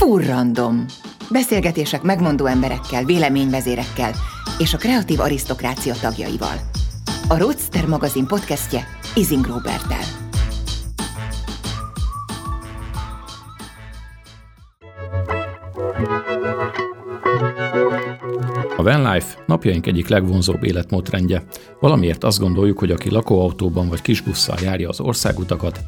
Furrandom. Beszélgetések megmondó emberekkel, véleményvezérekkel és a kreatív arisztokrácia tagjaival. A Roadster magazin podcastje Izing Robertel. A vanlife napjaink egyik legvonzóbb életmódrendje. Valamiért azt gondoljuk, hogy aki lakóautóban vagy kisbusszal járja az országutakat,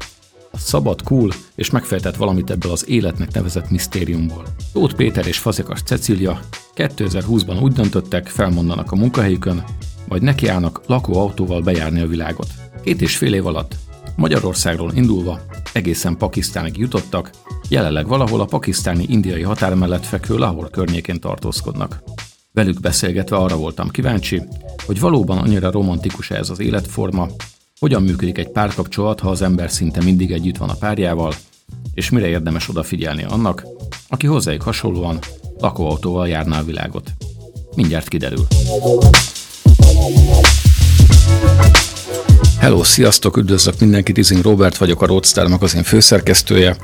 szabad, cool és megfejtett valamit ebből az életnek nevezett misztériumból. Tóth Péter és Fazekas Cecília 2020-ban úgy döntöttek, felmondanak a munkahelyükön, majd nekiállnak lakóautóval bejárni a világot. Két és fél év alatt Magyarországról indulva egészen Pakisztánig jutottak, jelenleg valahol a pakisztáni-indiai határ mellett fekvő Lahore környékén tartózkodnak. Velük beszélgetve arra voltam kíváncsi, hogy valóban annyira romantikus ez az életforma, hogyan működik egy párkapcsolat, ha az ember szinte mindig együtt van a párjával, és mire érdemes odafigyelni annak, aki hozzájuk hasonlóan lakóautóval járná a világot. Mindjárt kiderül. Hello, sziasztok, üdvözlök mindenkit, Izing Robert vagyok, a Roadster magazin főszerkesztője.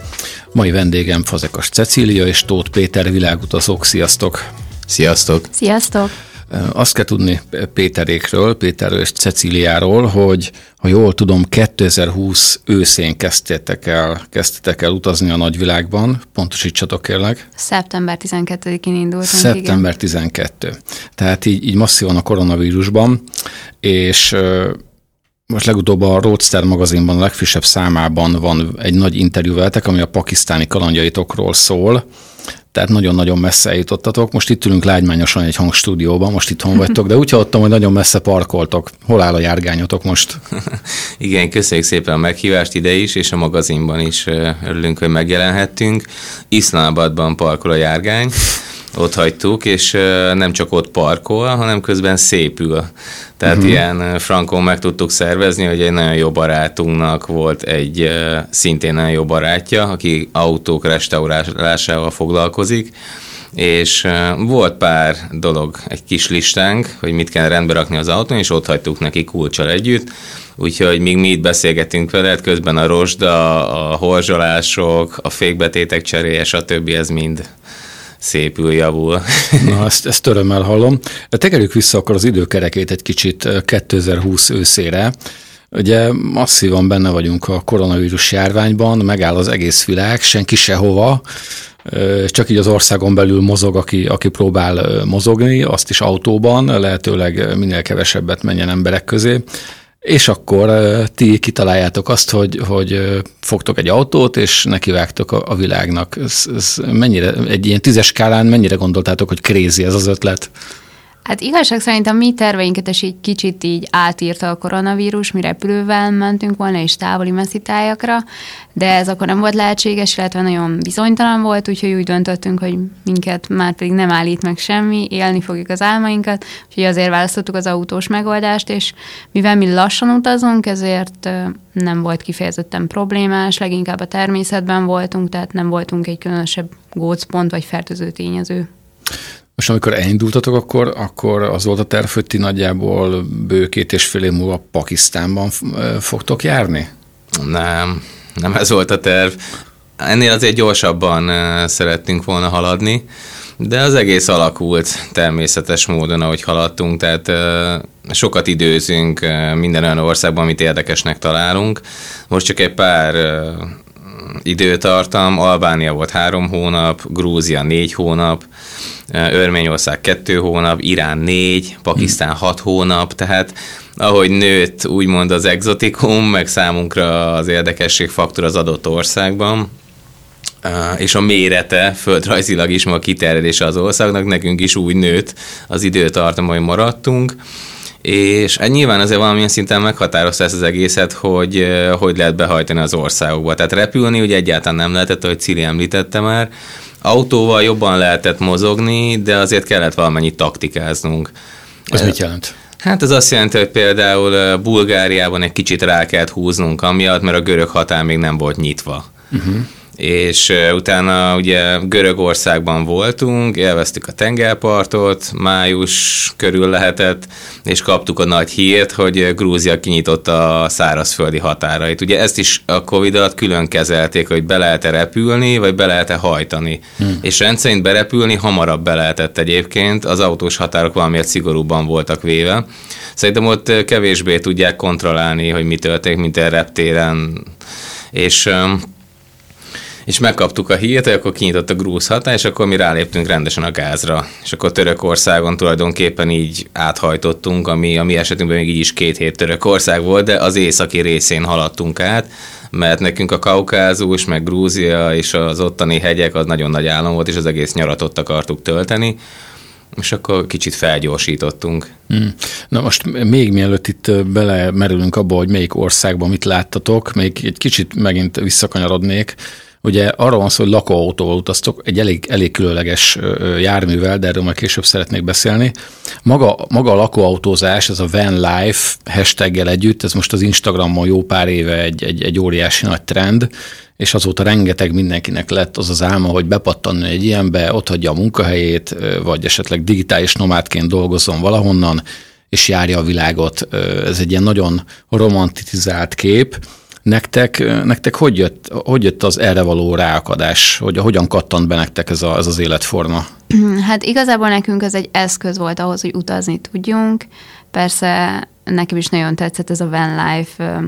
Mai vendégem Fazekas Cecília és Tóth Péter világutazók, sziasztok! Sziasztok! Sziasztok! Azt kell tudni Péterékről, Péterről és Cecíliáról, hogy ha jól tudom, 2020 őszén kezdtétek el, kezdtétek el utazni a nagyvilágban, pontosítsatok kérlek. Szeptember 12-én indultunk. Szeptember igen. 12. Tehát így, így masszívan a koronavírusban, és most legutóbb a Roadster magazinban, a legfrissebb számában van egy nagy interjú veletek, ami a pakisztáni kalandjaitokról szól, tehát nagyon-nagyon messze jutottatok. Most itt ülünk lágymányosan egy hangstúdióban, most itthon vagytok, de úgy hallottam, hogy nagyon messze parkoltok. Hol áll a járgányotok most? Igen, köszönjük szépen a meghívást ide is, és a magazinban is örülünk, hogy megjelenhettünk. Iszlámbadban parkol a járgány ott hagytuk, és nem csak ott parkol, hanem közben szépül. Tehát uh-huh. ilyen frankon meg tudtuk szervezni, hogy egy nagyon jó barátunknak volt egy szintén nagyon jó barátja, aki autók restaurálásával foglalkozik, és volt pár dolog, egy kis listánk, hogy mit kell rendbe rakni az autón, és ott hagytuk neki kulcsal együtt, úgyhogy míg mi itt beszélgetünk veled, közben a rozsda, a horzsolások, a fékbetétek cseréje, stb. ez mind szépül, javul. Na, ezt, ezt örömmel hallom. Tekerjük vissza akkor az időkerekét egy kicsit 2020 őszére. Ugye masszívan benne vagyunk a koronavírus járványban, megáll az egész világ, senki sehova, csak így az országon belül mozog, aki, aki próbál mozogni, azt is autóban, lehetőleg minél kevesebbet menjen emberek közé. És akkor ti kitaláljátok azt, hogy, hogy fogtok egy autót, és nekivágtok a, világnak. Ez, ez mennyire, egy ilyen tízes skálán mennyire gondoltátok, hogy krézi ez az ötlet? Hát igazság szerint a mi terveinket is egy kicsit így átírta a koronavírus, mi repülővel mentünk volna, és távoli messzi tájakra, de ez akkor nem volt lehetséges, illetve nagyon bizonytalan volt, úgyhogy úgy döntöttünk, hogy minket már pedig nem állít meg semmi, élni fogjuk az álmainkat, úgyhogy azért választottuk az autós megoldást, és mivel mi lassan utazunk, ezért nem volt kifejezetten problémás, leginkább a természetben voltunk, tehát nem voltunk egy különösebb gócpont vagy fertőző tényező. Most amikor elindultatok, akkor, akkor az volt a terv, hogy ti nagyjából bő két és fél év múlva Pakisztánban fogtok járni? Nem, nem ez volt a terv. Ennél azért gyorsabban szerettünk volna haladni, de az egész alakult természetes módon, ahogy haladtunk, tehát sokat időzünk minden olyan országban, amit érdekesnek találunk. Most csak egy pár időtartam, Albánia volt három hónap, Grúzia négy hónap, Örményország kettő hónap, Irán négy, Pakisztán hat hónap, tehát ahogy nőtt úgymond az exotikum, meg számunkra az érdekességfaktor az adott országban, és a mérete földrajzilag is ma a kiterjedése az országnak, nekünk is úgy nőtt az időtartam, hogy maradtunk, és hát nyilván azért valamilyen szinten meghatározta ezt az egészet, hogy hogy lehet behajtani az országokba. Tehát repülni ugye egyáltalán nem lehetett, ahogy Cili említette már, Autóval jobban lehetett mozogni, de azért kellett valamennyi taktikáznunk. Ez mit jelent? Hát ez azt jelenti, hogy például Bulgáriában egy kicsit rá kellett húznunk amiatt, mert a görög határ még nem volt nyitva. Uh-huh. És utána ugye Görögországban voltunk, élveztük a tengerpartot, május körül lehetett, és kaptuk a nagy hírt, hogy Grúzia kinyitotta a szárazföldi határait. Ugye ezt is a Covid alatt külön kezelték, hogy be lehet-e repülni, vagy be lehet-e hajtani. Hmm. És rendszerint berepülni hamarabb be lehetett egyébként, az autós határok valamiért szigorúbban voltak véve. Szerintem ott kevésbé tudják kontrollálni, hogy mi történik, mint a reptéren. És és megkaptuk a hírt, hogy akkor kinyitott a grúz határ, és akkor mi ráléptünk rendesen a gázra. És akkor Törökországon tulajdonképpen így áthajtottunk, ami a mi esetünkben még így is két hét Törökország volt, de az északi részén haladtunk át, mert nekünk a Kaukázus, meg Grúzia és az ottani hegyek az nagyon nagy állam volt, és az egész nyarat ott akartuk tölteni és akkor kicsit felgyorsítottunk. Hmm. Na most még mielőtt itt belemerülünk abba, hogy melyik országban mit láttatok, még egy kicsit megint visszakanyarodnék, Ugye arról van szó, hogy lakóautóval utaztok, egy elég, elég különleges járművel, de erről majd később szeretnék beszélni. Maga, maga a lakóautózás, ez a van life hashtaggel együtt, ez most az Instagramon jó pár éve egy, egy, egy óriási nagy trend, és azóta rengeteg mindenkinek lett az az álma, hogy bepattanni egy ilyenbe, ott hagyja a munkahelyét, vagy esetleg digitális nomádként dolgozzon valahonnan, és járja a világot. Ez egy ilyen nagyon romanticizált kép, Nektek, nektek hogy, jött, hogy jött az erre való ráakadás? Hogy, hogyan kattant be nektek ez, a, ez az életforma? Hát igazából nekünk ez egy eszköz volt ahhoz, hogy utazni tudjunk. Persze nekem is nagyon tetszett ez a van life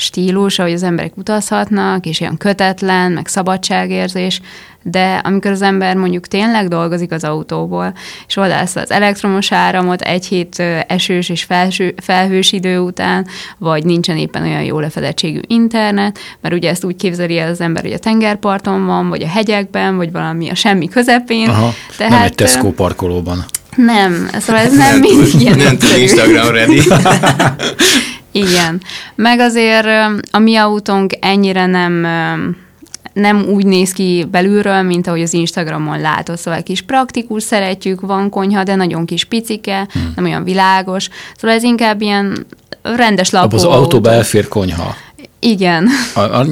stílus, ahogy az emberek utazhatnak, és ilyen kötetlen, meg szabadságérzés, de amikor az ember mondjuk tényleg dolgozik az autóból, és vadász az elektromos áramot egy hét esős és felső, felhős idő után, vagy nincsen éppen olyan jó lefedettségű internet, mert ugye ezt úgy képzeli el az ember, hogy a tengerparton van, vagy a hegyekben, vagy valami a semmi közepén. Aha, Tehát, nem egy Tesco parkolóban. Nem, szóval ez nem, nem mind ilyen. Nem Instagram ready. Igen. Meg azért a mi autónk ennyire nem nem úgy néz ki belülről, mint ahogy az Instagramon látod, szóval kis praktikus, szeretjük, van konyha, de nagyon kis picike, hmm. nem olyan világos, szóval ez inkább ilyen rendes lakó. az autóba elfér konyha. Igen.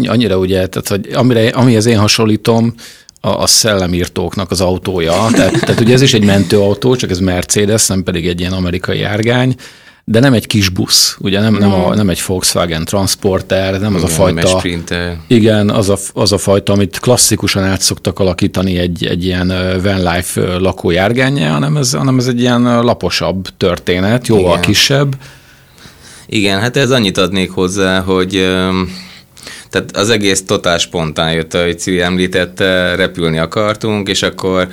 Annyira ugye, tehát, hogy amire, amihez én hasonlítom, a, a szellemírtóknak az autója. Tehát, tehát ugye ez is egy mentőautó, csak ez Mercedes, nem pedig egy ilyen amerikai járgány, de nem egy kis busz, ugye nem, nem, a, nem egy Volkswagen Transporter, nem az a fajta. Igen, az a, az a fajta, amit klasszikusan át szoktak alakítani egy, egy ilyen van life lakójárgányja, hanem ez, hanem ez egy ilyen laposabb történet, jóval igen. kisebb. Igen, hát ez annyit adnék hozzá, hogy tehát az egész totál spontán jött, ahogy Ciri említette, repülni akartunk, és akkor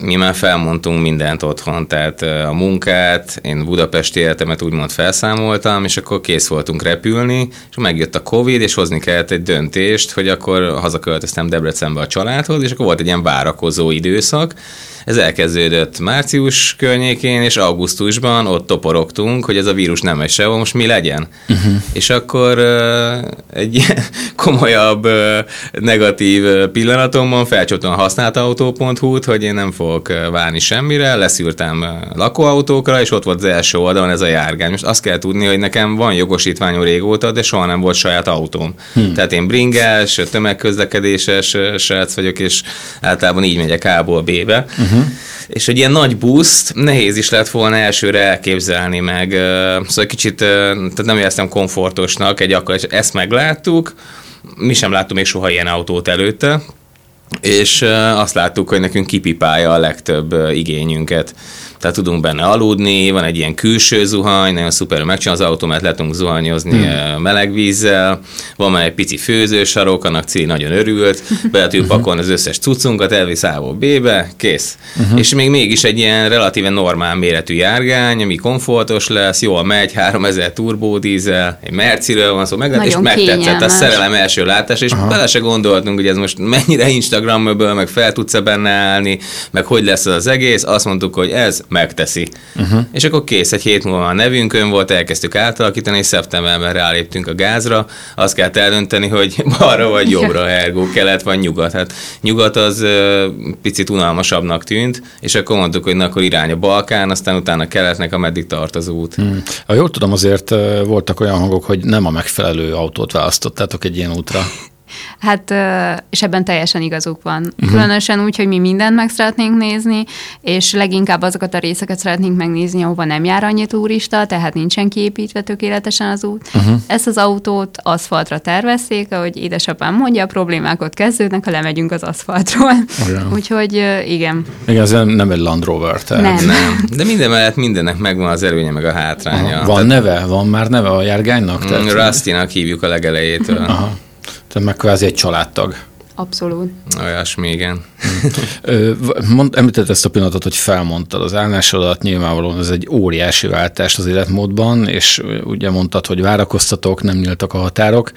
mi már felmondtunk mindent otthon, tehát a munkát, én budapesti életemet úgymond felszámoltam, és akkor kész voltunk repülni, és megjött a Covid, és hozni kellett egy döntést, hogy akkor hazaköltöztem Debrecenbe a családhoz, és akkor volt egy ilyen várakozó időszak, ez elkezdődött március környékén, és augusztusban ott toporogtunk, hogy ez a vírus nem megy sehol, most mi legyen. Uh-huh. És akkor egy komolyabb negatív pillanatomban felcsaptam a használtautó.hu-t, hogy én nem fogok várni semmire, leszűrtem lakóautókra, és ott volt az első oldalon ez a járgány. Most azt kell tudni, hogy nekem van jogosítványom régóta, de soha nem volt saját autóm. Hmm. Tehát én bringás, tömegközlekedéses srác vagyok, és általában így megyek A-ból B-be. Uh-huh. Uh-huh. És egy ilyen nagy buszt nehéz is lett volna elsőre elképzelni meg. Szóval kicsit tehát nem éreztem komfortosnak, egy akkor ezt megláttuk, mi sem láttunk még soha ilyen autót előtte, és azt láttuk, hogy nekünk kipipálja a legtöbb igényünket tehát tudunk benne aludni, van egy ilyen külső zuhany, nagyon szuper, megcsinál az autó, mert le tudunk zuhanyozni hmm. meleg vízzel, van már egy pici főzősarok, annak Cili nagyon örült, be tudjuk mhm. pakolni az összes cuccunkat, elvisz a B-be, kész. Uh-huh. És még mégis egy ilyen relatíven normál méretű járgány, ami komfortos lesz, jól megy, 3000 turbódízel, egy Merciről van szó, meg, és megtetszett a szerelem első látás, és Aha. bele se gondoltunk, hogy ez most mennyire Instagramból, meg fel tudsz-e benne állni, meg hogy lesz az egész, azt mondtuk, hogy ez megteszi. Uh-huh. És akkor kész, egy hét múlva a nevünkön volt, elkezdtük átalakítani, és szeptemberben ráléptünk a gázra, azt kell eldönteni, hogy balra vagy jobbra, ergo kelet vagy nyugat. Hát nyugat az uh, picit unalmasabbnak tűnt, és akkor mondtuk, hogy na, akkor irány a Balkán, aztán utána keletnek, ameddig tart az út. Hmm. Ha jól tudom, azért voltak olyan hangok, hogy nem a megfelelő autót választottátok egy ilyen útra. Hát, és ebben teljesen igazuk van. Uh-huh. Különösen úgy, hogy mi mindent meg szeretnénk nézni, és leginkább azokat a részeket szeretnénk megnézni, ahova nem jár annyi turista, tehát nincsen kiépítve tökéletesen az út. Uh-huh. Ezt az autót aszfaltra tervezték, ahogy édesapám mondja, a problémák ott kezdődnek, ha lemegyünk az aszfaltról. Igen. Úgyhogy igen. Igen, ez nem egy Land Rover. Tehát. Nem. nem. De minden mellett mindennek megvan az előnye, meg a hátránya. Aha. Van tehát... neve? Van már neve a járgánynak? Mm, tehát... Rustynak hívjuk a legelejétől. Aha. Tehát meg kvázi egy családtag. Abszolút. Olyasmi, igen. Mond, említett ezt a pillanatot, hogy felmondtad az állásodat, nyilvánvalóan ez egy óriási váltás az életmódban, és ugye mondtad, hogy várakoztatok, nem nyíltak a határok.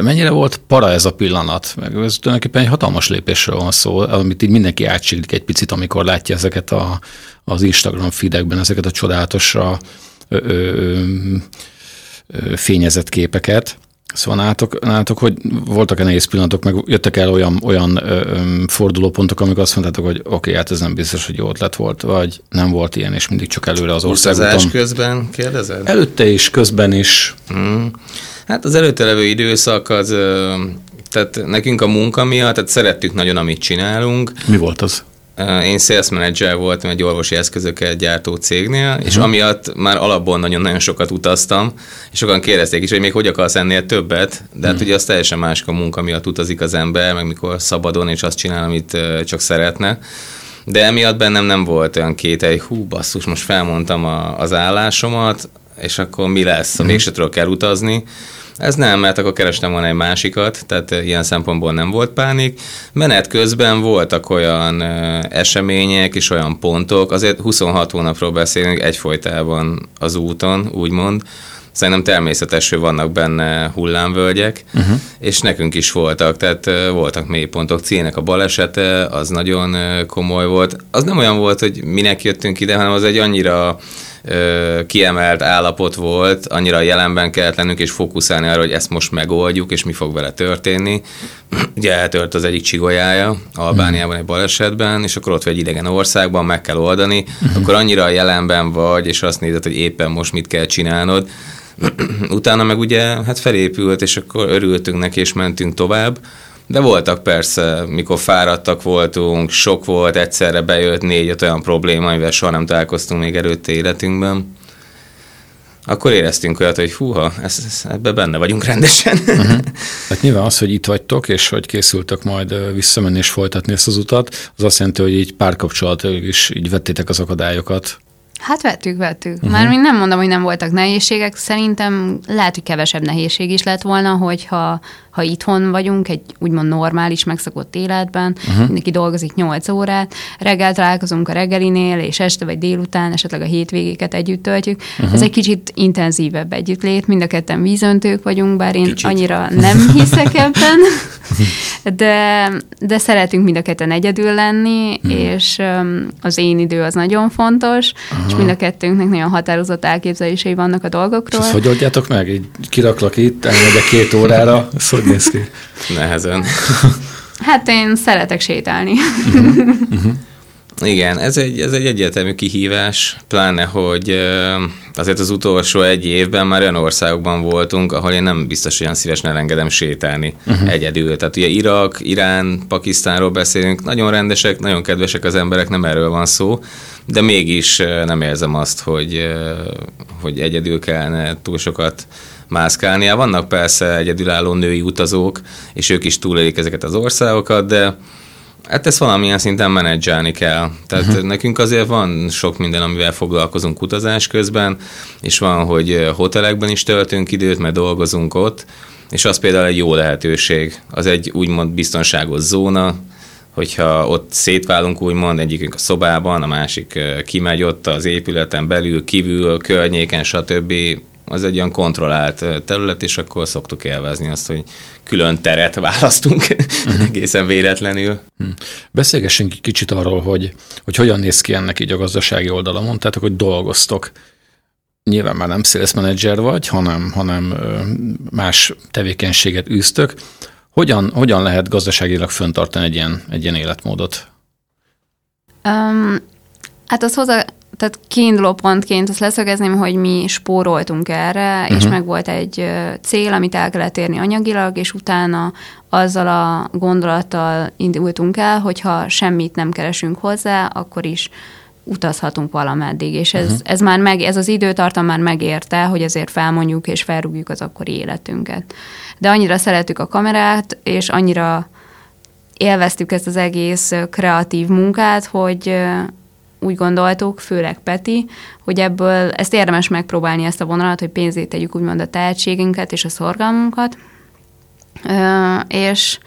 Mennyire volt para ez a pillanat? Meg ez tulajdonképpen egy hatalmas lépésről van szó, amit így mindenki átsiglik egy picit, amikor látja ezeket a, az Instagram feedekben, ezeket a csodálatosra ö, ö, ö, fényezett képeket. Szóval nálatok, nálatok hogy voltak-e nehéz pillanatok, meg jöttek el olyan, olyan ö, ö, fordulópontok, amikor azt mondtátok, hogy oké, okay, hát ez nem biztos, hogy jó ötlet volt, vagy nem volt ilyen, és mindig csak előre az országúton. Utazás közben kérdezed? Előtte is, közben is. Hmm. Hát az előtte levő időszak az, tehát nekünk a munka miatt, tehát szerettük nagyon, amit csinálunk. Mi volt az? Én sales manager voltam egy orvosi eszközöket gyártó cégnél, és mhm. amiatt már alapból nagyon-nagyon sokat utaztam, és sokan kérdezték is, hogy még hogy akarsz ennél többet, de hát mhm. ugye az teljesen más a munka miatt utazik az ember, meg mikor szabadon, és azt csinál, amit csak szeretne. De emiatt bennem nem volt olyan két egy hú basszus, most felmondtam a, az állásomat, és akkor mi lesz, uh-huh. mégse tudok elutazni. Ez nem, mert akkor kerestem volna egy másikat, tehát ilyen szempontból nem volt pánik. Menet közben voltak olyan események és olyan pontok, azért 26 hónapról beszélünk egyfolytában az úton, úgymond, Szerintem természetes, hogy vannak benne hullámvölgyek, uh-huh. és nekünk is voltak, tehát voltak mélypontok. Cének a balesete, az nagyon komoly volt. Az nem olyan volt, hogy minek jöttünk ide, hanem az egy annyira kiemelt állapot volt, annyira jelenben kellett lennünk és fókuszálni arra, hogy ezt most megoldjuk, és mi fog vele történni. Ugye eltört az egyik csigolyája Albániában egy balesetben, és akkor ott vagy egy idegen országban, meg kell oldani, uh-huh. akkor annyira jelenben vagy, és azt nézed, hogy éppen most mit kell csinálnod. Utána meg ugye hát felépült, és akkor örültünk neki, és mentünk tovább. De voltak persze, mikor fáradtak voltunk, sok volt, egyszerre bejött négy-öt olyan probléma, amivel soha nem találkoztunk még előtte életünkben. Akkor éreztünk olyat, hogy húha, ez, ez, ebbe benne vagyunk rendesen. Uh-huh. Hát nyilván az, hogy itt vagytok, és hogy készültek majd visszamenni és folytatni ezt az utat, az azt jelenti, hogy így párkapcsolat is így vettétek az akadályokat. Hát vettük, vettük. Uh-huh. Már még nem mondom, hogy nem voltak nehézségek, szerintem lehet, hogy kevesebb nehézség is lett volna, hogyha ha itthon vagyunk, egy úgymond normális, megszokott életben, uh-huh. mindenki dolgozik 8 órát, reggel találkozunk a reggelinél, és este vagy délután esetleg a hétvégéket együtt töltjük. Uh-huh. Ez egy kicsit intenzívebb együttlét, mind a ketten vízöntők vagyunk, bár én kicsit. annyira nem hiszek ebben, de, de szeretünk mind a ketten egyedül lenni, uh-huh. és um, az én idő az nagyon fontos, uh-huh. És mind a kettőnknek nagyon határozott elképzelései vannak a dolgokról. És ezt hogy oldjátok meg? Így kiraklak itt, elmegyek két órára, szóval hogy néz ki? Nehezen. Hát én szeretek sétálni. Uh-huh. Uh-huh. Igen, ez egy, ez egy egyértelmű kihívás, pláne, hogy azért az utolsó egy évben már olyan országokban voltunk, ahol én nem biztos, hogy olyan szívesen elengedem sétálni uh-huh. egyedül. Tehát ugye Irak, Irán, Pakisztánról beszélünk, nagyon rendesek, nagyon kedvesek az emberek, nem erről van szó, de mégis nem érzem azt, hogy, hogy egyedül kellene túl sokat mászkálnia. Vannak persze egyedülálló női utazók, és ők is túlélik ezeket az országokat, de Hát ezt valamilyen szinten menedzselni kell. Tehát uh-huh. nekünk azért van sok minden, amivel foglalkozunk utazás közben, és van, hogy hotelekben is töltünk időt, mert dolgozunk ott, és az például egy jó lehetőség. Az egy úgymond biztonságos zóna, hogyha ott szétválunk úgymond, egyikünk a szobában, a másik kimegy ott az épületen belül, kívül, környéken, stb az egy olyan kontrollált terület, és akkor szoktuk élvezni azt, hogy külön teret választunk uh-huh. egészen véletlenül. Uh-huh. Beszélgessünk egy kicsit arról, hogy, hogy hogyan néz ki ennek így a gazdasági oldala. Mondtátok, hogy dolgoztok. Nyilván már nem sales manager vagy, hanem, hanem más tevékenységet űztök. Hogyan, hogyan lehet gazdaságilag föntartani egy ilyen, egy ilyen életmódot? Um, hát az hozzá tehát kiinduló pontként azt leszögezném, hogy mi spóroltunk erre, uh-huh. és meg volt egy cél, amit el kellett érni anyagilag, és utána azzal a gondolattal indultunk el, hogyha semmit nem keresünk hozzá, akkor is utazhatunk valameddig, és ez, uh-huh. ez már meg, ez az időtartam már megérte, hogy ezért felmondjuk és felrúgjuk az akkori életünket. De annyira szeretük a kamerát, és annyira élveztük ezt az egész kreatív munkát, hogy úgy gondoltuk, főleg Peti, hogy ebből ezt érdemes megpróbálni ezt a vonalat, hogy pénzét tegyük úgymond a tehetségünket és a szorgalmunkat. És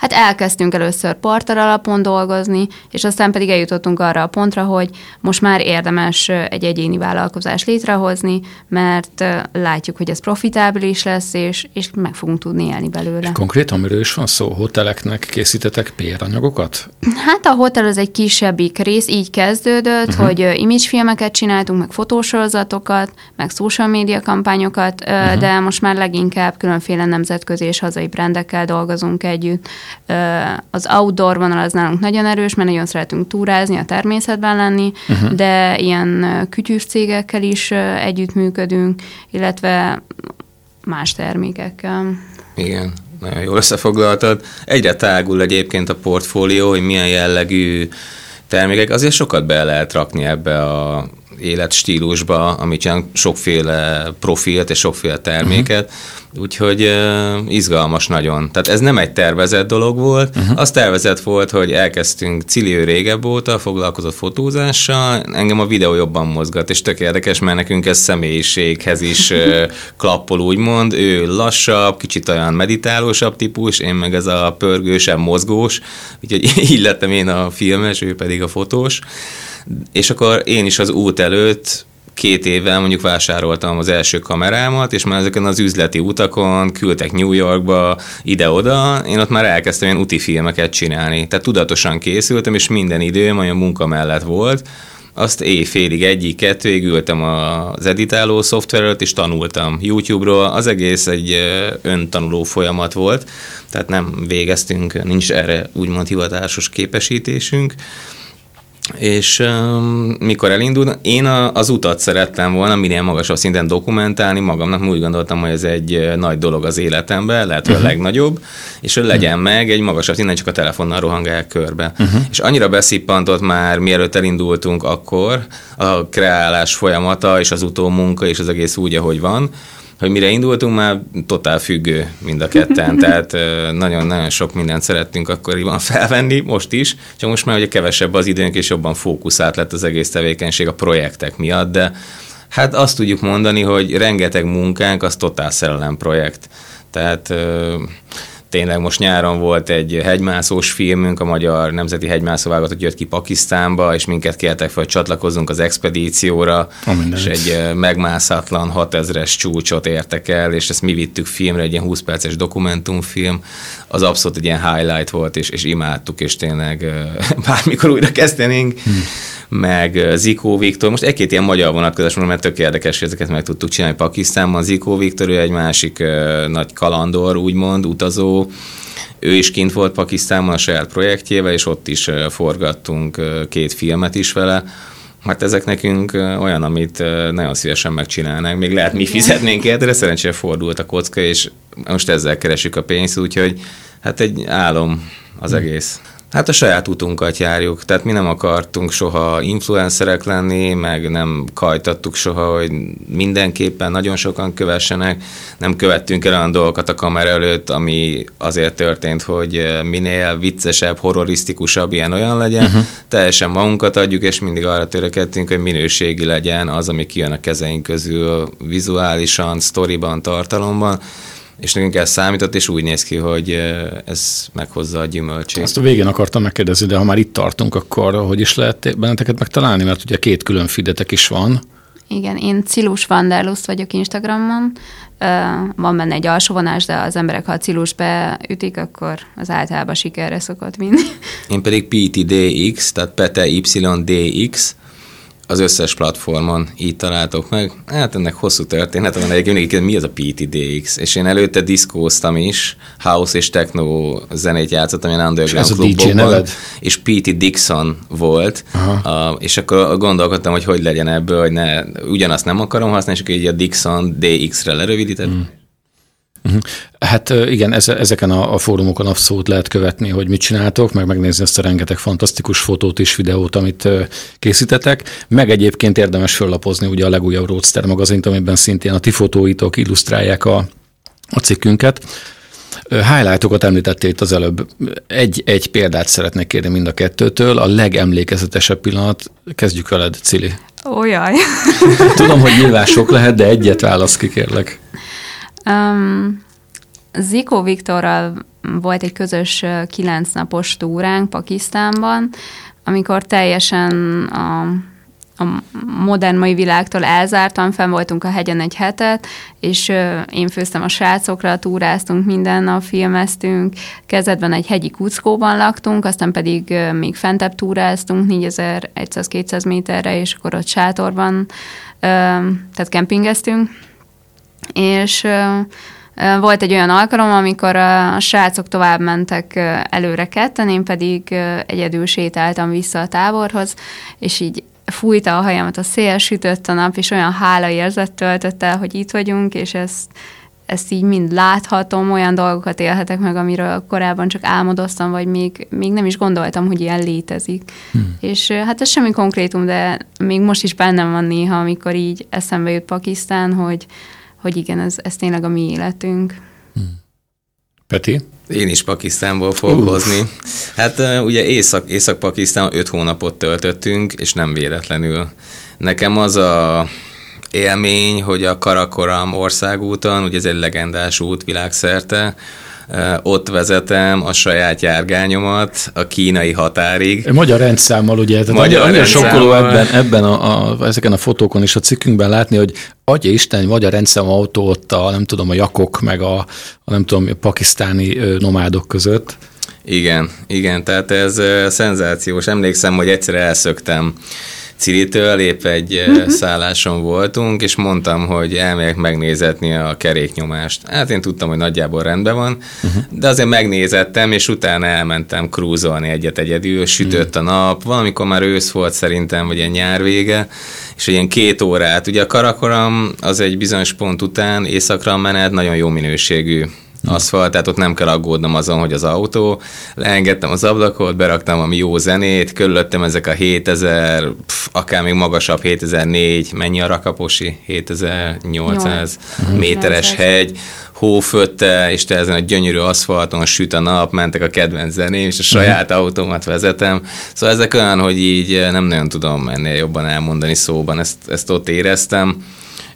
Hát elkezdtünk először parter alapon dolgozni, és aztán pedig eljutottunk arra a pontra, hogy most már érdemes egy egyéni vállalkozást létrehozni, mert látjuk, hogy ez profitábilis lesz, és, és meg fogunk tudni élni belőle. És konkrétan miről is van szó? Hoteleknek készítetek PR anyagokat? Hát a hotel az egy kisebbik rész, így kezdődött, uh-huh. hogy imagefilmeket csináltunk, meg fotósorozatokat, meg social media kampányokat, uh-huh. de most már leginkább különféle nemzetközi és hazai brendekkel dolgozunk együtt az outdoor vonal az nálunk nagyon erős, mert nagyon szeretünk túrázni, a természetben lenni, uh-huh. de ilyen kütyűs cégekkel is együttműködünk, illetve más termékekkel. Igen, nagyon jól összefoglaltad. Egyre tágul egyébként a portfólió, hogy milyen jellegű termékek, azért sokat be lehet rakni ebbe a életstílusba, amit csinálunk, sokféle profilt és sokféle terméket, uh-huh. úgyhogy uh, izgalmas nagyon. Tehát ez nem egy tervezett dolog volt, uh-huh. az tervezett volt, hogy elkezdtünk Ciliő régebb óta, foglalkozott fotózással, engem a videó jobban mozgat, és tök érdekes, mert nekünk ez személyiséghez is uh, klappol, úgymond. Ő lassabb, kicsit olyan meditálósabb típus, én meg ez a pörgősebb, mozgós, úgyhogy így lettem én a filmes, ő pedig a fotós. És akkor én is az út előtt két évvel mondjuk vásároltam az első kamerámat, és már ezeken az üzleti utakon küldtek New Yorkba, ide-oda, én ott már elkezdtem ilyen úti filmeket csinálni. Tehát tudatosan készültem, és minden időm olyan munka mellett volt, azt éjfélig, egyik, kettőig ültem az editáló szoftverről, és tanultam YouTube-ról. Az egész egy öntanuló folyamat volt, tehát nem végeztünk, nincs erre úgymond hivatásos képesítésünk és um, mikor elindult, én a, az utat szerettem volna minél magasabb szinten dokumentálni magamnak, úgy gondoltam, hogy ez egy nagy dolog az életemben, lehet, hogy uh-huh. a mhm. legnagyobb, és hogy legyen uh-huh. meg egy magasabb szinten, csak a telefonnal rohangálják körbe. Uh-huh. És annyira beszippantott már, mielőtt elindultunk akkor, a kreálás folyamata, és az utómunka, és az egész úgy, ahogy van, hogy mire indultunk, már totál függő mind a ketten, tehát nagyon-nagyon sok mindent szerettünk akkoriban felvenni, most is, csak most már ugye kevesebb az időnk, és jobban fókuszált lett az egész tevékenység a projektek miatt, de hát azt tudjuk mondani, hogy rengeteg munkánk az totál szerelem projekt. Tehát tényleg most nyáron volt egy hegymászós filmünk, a Magyar Nemzeti Hegymászóválogatott jött ki Pakisztánba, és minket kértek fel, hogy csatlakozzunk az expedícióra, oh, és egy megmászatlan 6000-es csúcsot értek el, és ezt mi vittük filmre, egy ilyen 20 perces dokumentumfilm. Az abszolút egy ilyen highlight volt, és, és imádtuk, és tényleg bármikor újra kezdenénk. Hmm meg Zikó Viktor. Most egy-két ilyen magyar vonatkozás mert tök érdekes, hogy ezeket meg tudtuk csinálni Pakisztánban. Zikó Viktor, ő egy másik nagy kalandor, úgymond, utazó, ő is kint volt Pakisztánban a saját projektjével, és ott is forgattunk két filmet is vele. Hát ezek nekünk olyan, amit nagyon szívesen megcsinálnánk. Még lehet mi fizetnénk érte, de szerencsére fordult a kocka, és most ezzel keresünk a pénzt, úgyhogy hát egy álom az hm. egész. Hát a saját utunkat járjuk, tehát mi nem akartunk soha influencerek lenni, meg nem kajtattuk soha, hogy mindenképpen nagyon sokan kövessenek, nem követtünk el olyan dolgokat a kamera előtt, ami azért történt, hogy minél viccesebb, horrorisztikusabb ilyen-olyan legyen, uh-huh. teljesen magunkat adjuk, és mindig arra törekedtünk, hogy minőségi legyen az, ami kijön a kezeink közül vizuálisan, sztoriban, tartalomban, és nekünk ez számított, és úgy néz ki, hogy ez meghozza a gyümölcsét. Azt a végén akartam megkérdezni, de ha már itt tartunk, akkor hogy is lehet benneteket megtalálni? Mert ugye két külön fidetek is van. Igen, én Cilus Vanderlust vagyok Instagramon. Van benne egy alsóvonás, de az emberek, ha a Cilus beütik, akkor az általában sikerre szokott vinni. Én pedig PTDX, tehát Pete YDX, az összes platformon így találtok meg. Hát ennek hosszú történet van, egyébként mi az a PTDX? És én előtte diszkóztam is, house és techno zenét játszottam ilyen underground és klubokban. És PT Dixon volt, a, és akkor gondolkodtam, hogy hogy legyen ebből, hogy ne, ugyanazt nem akarom használni, és akkor így a Dixon DX-re lerövidített. Mm. Uh-huh. Hát igen, ezeken a, a fórumokon abszolút lehet követni, hogy mit csináltok, meg megnézni ezt a rengeteg fantasztikus fotót és videót, amit készítetek, meg egyébként érdemes föllapozni ugye a legújabb Roadster magazint, amiben szintén a ti fotóitok illusztrálják a, a cikkünket. Highlightokat említettél itt az előbb. Egy, egy példát szeretnék kérni mind a kettőtől. A legemlékezetesebb pillanat, kezdjük veled, Cili. Olyaj. Tudom, hogy nyilván sok lehet, de egyet válasz ki, kérlek. Um, Ziko Viktorral volt egy közös kilenc napos túránk Pakisztánban, amikor teljesen a, a modern mai világtól elzártan, fenn voltunk a hegyen egy hetet, és én főztem a srácokra, túráztunk minden nap, filmeztünk, kezdetben egy hegyi kuckóban laktunk, aztán pedig még fentebb túráztunk 4100-200 méterre, és akkor ott sátorban, tehát kempingeztünk, és volt egy olyan alkalom, amikor a srácok tovább mentek előre ketten, én pedig egyedül sétáltam vissza a táborhoz, és így fújta a hajamat a szél, sütött a nap, és olyan hála érzet töltött el, hogy itt vagyunk, és ezt, ezt így mind láthatom, olyan dolgokat élhetek meg, amiről korábban csak álmodoztam, vagy még, még nem is gondoltam, hogy ilyen létezik. Hmm. És hát ez semmi konkrétum, de még most is bennem van néha, amikor így eszembe jut Pakisztán, hogy, hogy igen, ez, ez tényleg a mi életünk. Hmm. Peti? Én is Pakisztánból fogok hozni. Hát ugye Észak, Észak-Pakisztán öt hónapot töltöttünk, és nem véletlenül. Nekem az a élmény, hogy a Karakoram országúton, ugye ez egy legendás út világszerte, ott vezetem a saját járgányomat a kínai határig. Magyar rendszámmal, ugye? Tehát magyar annyira sokkoló ebben, ebben a, a, ezeken a fotókon és a cikkünkben látni, hogy adja Isten, magyar rendszám autó ott a, nem tudom, a jakok, meg a, a nem tudom, a pakisztáni nomádok között. Igen, igen, tehát ez szenzációs. Emlékszem, hogy egyszer elszöktem Ciritől épp egy uh-huh. szálláson voltunk, és mondtam, hogy elmegyek megnézetni a keréknyomást. Hát én tudtam, hogy nagyjából rendben van, uh-huh. de azért megnézettem, és utána elmentem krúzolni egyet egyedül, sütött a nap, valamikor már ősz volt szerintem, vagy ilyen nyár vége, és ilyen két órát, ugye a Karakoram az egy bizonyos pont után éjszakra menet, nagyon jó minőségű aszfalt, tehát ott nem kell aggódnom azon, hogy az autó, leengedtem az ablakot, beraktam ami jó zenét, körülöttem ezek a 7000, pff, akár még magasabb 7004, mennyi a rakaposi? 7800 Jó. méteres hegy, hófötte, és te ezen a gyönyörű aszfalton süt a nap, mentek a kedvenc zeném, és a saját autómat vezetem. Szóval ezek olyan, hogy így nem nagyon tudom ennél jobban elmondani szóban, ezt, ezt ott éreztem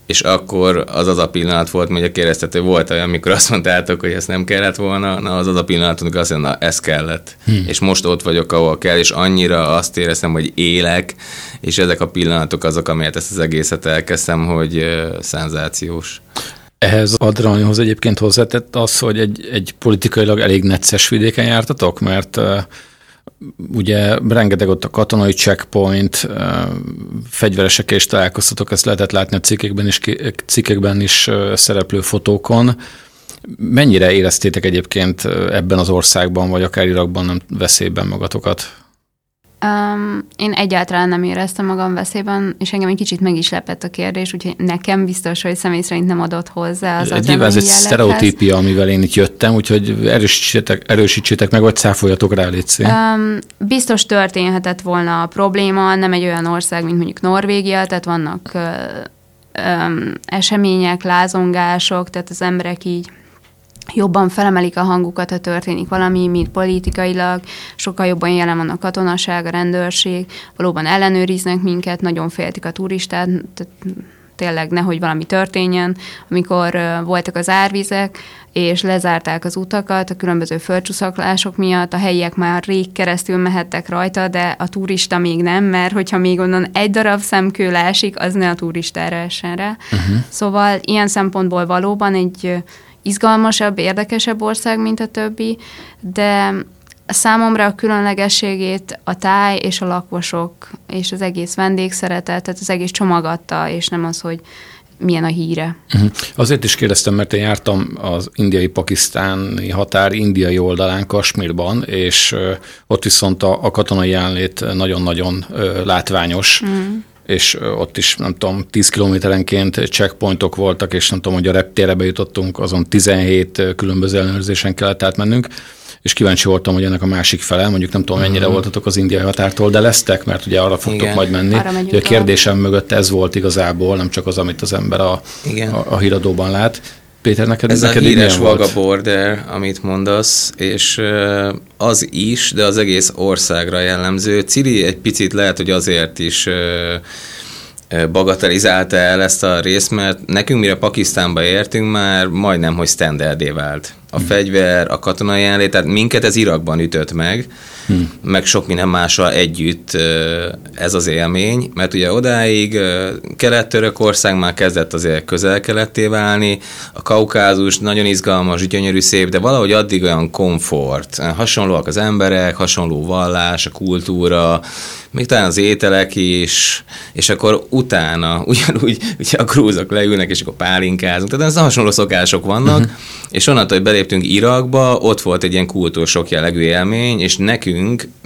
és akkor az az a pillanat volt, hogy a kérdeztető volt olyan, amikor azt mondtátok, hogy ezt nem kellett volna, na az az a pillanat, amikor azt mondta, na ez kellett. Hmm. És most ott vagyok, ahol kell, és annyira azt éreztem, hogy élek, és ezek a pillanatok azok, amelyet ezt az egészet elkezdtem, hogy uh, szenzációs. Ehhez adrenalihoz egyébként hozzátett az, hogy egy, egy politikailag elég necces vidéken jártatok, mert uh, ugye rengeteg ott a katonai checkpoint, fegyveresekkel is találkoztatok, ezt lehetett látni a cikkekben is, cikkekben is szereplő fotókon. Mennyire éreztétek egyébként ebben az országban, vagy akár Irakban nem veszélyben magatokat? Um, én egyáltalán nem éreztem magam veszélyben, és engem egy kicsit meg is lepett a kérdés, úgyhogy nekem biztos, hogy személy szerint nem adott hozzá az Nyilván ez egy sztereotípia, amivel én itt jöttem, úgyhogy erősítsétek, erősítsétek meg, vagy cáfoljatok rá, légy um, Biztos történhetett volna a probléma, nem egy olyan ország, mint mondjuk Norvégia, tehát vannak uh, um, események, lázongások, tehát az emberek így jobban felemelik a hangukat, ha történik valami, mint politikailag, sokkal jobban jelen van a katonaság, a rendőrség, valóban ellenőriznek minket, nagyon féltik a turistát, tényleg nehogy valami történjen. Amikor voltak az árvizek, és lezárták az utakat a különböző földcsúszaklások miatt, a helyiek már rég keresztül mehettek rajta, de a turista még nem, mert hogyha még onnan egy darab szemkő leesik, az ne a turistára essen rá. Uh-huh. Szóval ilyen szempontból valóban egy izgalmasabb, érdekesebb ország, mint a többi, de számomra a különlegességét a táj és a lakosok és az egész vendégszeretet, tehát az egész csomagadta, és nem az, hogy milyen a híre. Uh-huh. Azért is kérdeztem, mert én jártam az indiai-pakisztáni határ indiai oldalán, Kasmírban, és ott viszont a, a katonai jelenlét nagyon-nagyon látványos, uh-huh és ott is, nem tudom, 10 kilométerenként checkpointok voltak, és nem tudom, hogy a reptére bejutottunk, azon 17 különböző ellenőrzésen kellett átmennünk és kíváncsi voltam, hogy ennek a másik fele, mondjuk nem tudom, mennyire uh-huh. voltatok az indiai határtól, de lesztek, mert ugye arra fogtok Igen. majd menni. Ugye a kérdésem mögött ez volt igazából, nem csak az, amit az ember a, Igen. a, a híradóban lát. Péter, neked Ez neked a híres Vaga Border, amit mondasz, és az is, de az egész országra jellemző. Cili egy picit lehet, hogy azért is bagatelizálta el ezt a részt, mert nekünk mire Pakisztánba értünk, már majdnem, hogy standardé vált. A fegyver, a katonai jelenlét, tehát minket ez Irakban ütött meg, hmm. meg sok minden mással együtt ez az élmény, mert ugye odáig Kelet-Törökország már kezdett azért közel-keletté válni, a Kaukázus nagyon izgalmas, gyönyörű, szép, de valahogy addig olyan komfort, hasonlóak az emberek, hasonló vallás, a kultúra, még talán az ételek is, és akkor utána ugyanúgy ugye a grúzok leülnek, és akkor pálinkázunk, tehát ez hasonló szokások vannak, uh-huh. és onnantól, hogy beléptünk Irakba, ott volt egy ilyen kultúrsok jellegű élmény, és nekünk,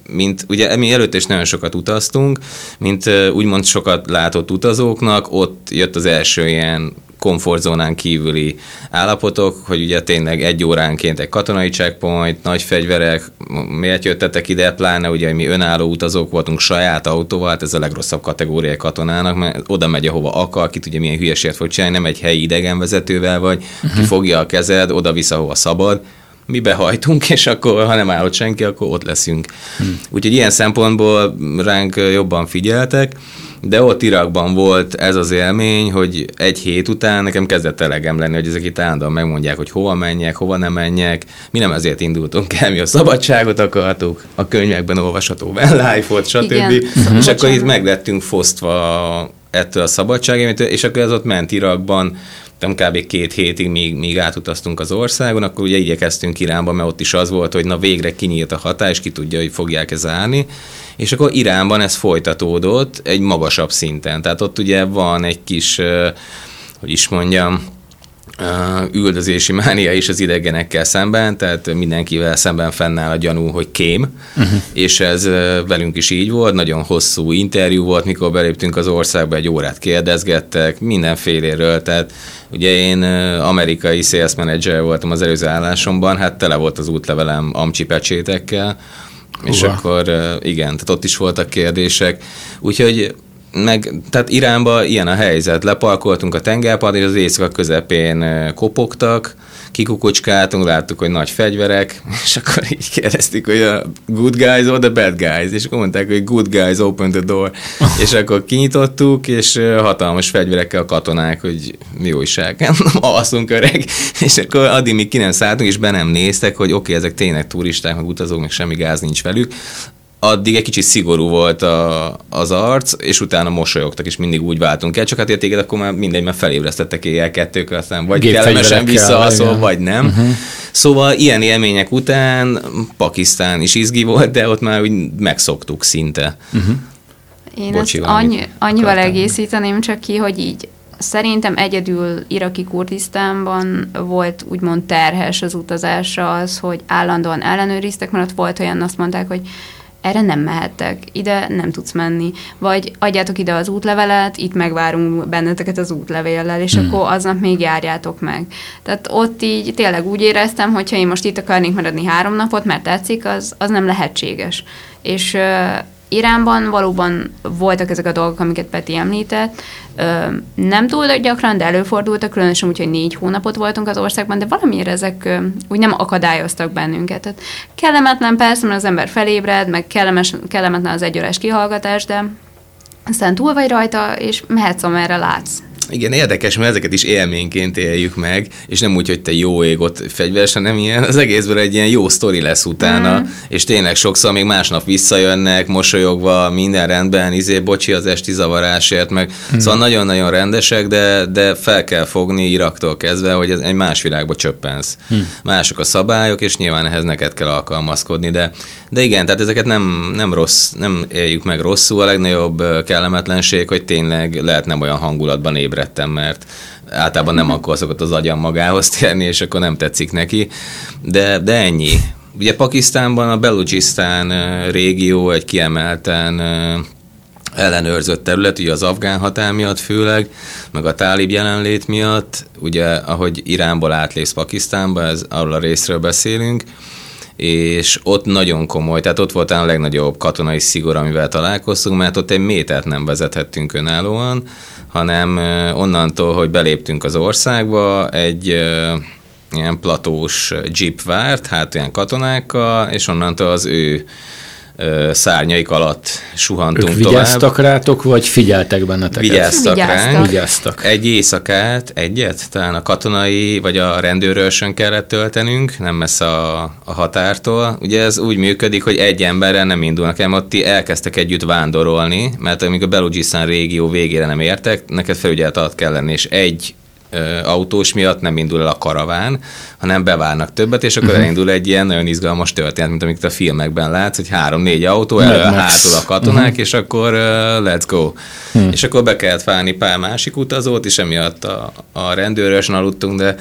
mint ugye mi előtt is nagyon sokat utaztunk, mint úgymond sokat látott utazóknak, ott jött az első ilyen komfortzónán kívüli állapotok, hogy ugye tényleg egy óránként egy katonai checkpoint, nagy fegyverek, miért jöttetek ide, pláne ugye mi önálló utazók voltunk saját autóval, hát ez a legrosszabb kategória katonának, mert oda megy, ahova akar, ki tudja milyen hülyeséget fog csinálni, nem egy helyi idegenvezetővel vagy, uh-huh. ki fogja a kezed, oda-vissza, ahova szabad, mi behajtunk, és akkor, ha nem állott senki, akkor ott leszünk. Hmm. Úgyhogy ilyen szempontból ránk jobban figyeltek, de ott Irakban volt ez az élmény, hogy egy hét után nekem kezdett elegem lenni, hogy ezek itt állandóan megmondják, hogy hova menjek, hova nem menjek. Mi nem ezért indultunk el, mi a szabadságot akartuk, a könyvekben olvasható life-ot, stb. Igen. És akkor itt meglettünk fosztva ettől a szabadságémetől, és akkor ez ott ment Irakban, nem kb. két hétig, míg, míg átutaztunk az országon, akkor ugye igyekeztünk Iránba, mert ott is az volt, hogy na végre kinyílt a hatás, és ki tudja, hogy fogják-e zárni. És akkor Iránban ez folytatódott egy magasabb szinten. Tehát ott ugye van egy kis, hogy is mondjam, üldözési mánia is az idegenekkel szemben, tehát mindenkivel szemben fennáll a gyanú, hogy kém, uh-huh. és ez velünk is így volt, nagyon hosszú interjú volt, mikor beléptünk az országba, egy órát kérdezgettek, mindenféléről, tehát ugye én amerikai sales manager voltam az előző állásomban, hát tele volt az útlevelem amcsi pecsétekkel, és Uha. akkor igen, tehát ott is voltak kérdések, úgyhogy meg, tehát Iránba ilyen a helyzet. Lepalkoltunk a tengerpart, és az éjszaka közepén kopogtak, kikukucskáltunk, láttuk, hogy nagy fegyverek, és akkor így kérdeztük, hogy a good guys or the bad guys, és akkor mondták, hogy good guys open the door, és akkor kinyitottuk, és hatalmas fegyverekkel a katonák, hogy mi újság, alszunk öreg, és akkor addig még ki nem szálltunk, és be nem néztek, hogy oké, okay, ezek tényleg turisták, meg utazók, meg semmi gáz nincs velük, addig egy kicsit szigorú volt a, az arc, és utána mosolyogtak, és mindig úgy váltunk el, csak hát értéket akkor már mindegy, mert felébresztettek éjjel kettőkor, aztán vagy kellemesen visszaalszol, vagy nem. Uh-huh. Szóval ilyen élmények után Pakisztán is izgi volt, de ott már úgy megszoktuk szinte. Uh-huh. Én Bocsi, ezt annyi, annyival akartam. egészíteném csak ki, hogy így szerintem egyedül iraki Kurdisztánban volt úgymond terhes az utazásra az, hogy állandóan ellenőriztek, mert ott volt olyan, azt mondták, hogy erre nem mehettek, ide nem tudsz menni, vagy adjátok ide az útlevelet, itt megvárunk benneteket az útlevéllel, és hmm. akkor aznap még járjátok meg. Tehát ott így tényleg úgy éreztem, hogyha én most itt akarnék maradni három napot, mert tetszik, az, az nem lehetséges. És Iránban valóban voltak ezek a dolgok, amiket Peti említett. Nem túl gyakran, de előfordultak, különösen úgy, hogy négy hónapot voltunk az országban, de valamiért ezek úgy nem akadályoztak bennünket. Tehát kellemetlen persze, mert az ember felébred, meg kellemes, kellemetlen az egyórás kihallgatás, de aztán túl vagy rajta, és mehetsz, amerre látsz. Igen, érdekes, mert ezeket is élményként éljük meg, és nem úgy, hogy te jó ég ott fegyveres, hanem ilyen, az egészből egy ilyen jó sztori lesz utána, mm. és tényleg sokszor még másnap visszajönnek, mosolyogva, minden rendben, izé, bocsi az esti zavarásért, meg mm. szóval nagyon-nagyon rendesek, de, de fel kell fogni Iraktól kezdve, hogy ez egy más világba csöppensz. Mm. Mások a szabályok, és nyilván ehhez neked kell alkalmazkodni, de, de igen, tehát ezeket nem, nem rossz, nem éljük meg rosszul, a legnagyobb kellemetlenség, hogy tényleg lehet nem olyan hangulatban ébredni ébredtem, mert általában nem akkor szokott az agyam magához térni, és akkor nem tetszik neki. De, de ennyi. Ugye Pakisztánban a Belucsisztán régió egy kiemelten ellenőrzött terület, ugye az afgán határ miatt főleg, meg a tálib jelenlét miatt, ugye ahogy Iránból átlépsz Pakisztánba, ez arról a részről beszélünk, és ott nagyon komoly, tehát ott volt a legnagyobb katonai szigor, amivel találkoztunk, mert ott egy métert nem vezethettünk önállóan, hanem onnantól, hogy beléptünk az országba, egy ilyen platós jeep várt, hát ilyen katonákkal, és onnantól az ő szárnyaik alatt suhantunk ők vigyáztak tovább. rátok, vagy figyeltek benneteket? Vigyáztak, Vigyáztak. ránk. Vigyáztak. Egy éjszakát, egyet, talán a katonai vagy a rendőrösön kellett töltenünk, nem messze a, a határtól. Ugye ez úgy működik, hogy egy emberrel nem indulnak el, ott ti elkezdtek együtt vándorolni, mert amíg a Belugisztán régió végére nem értek, neked felügyelet alatt kell lenni, és egy autós miatt nem indul el a karaván, hanem bevárnak többet, és akkor uh-huh. elindul egy ilyen nagyon izgalmas történet, mint amit a filmekben látsz, hogy három-négy autó, elő hátul a katonák, uh-huh. és akkor uh, let's go. Uh-huh. És akkor be kellett várni pár másik utazót, és emiatt a, a rendőrösen aludtunk, de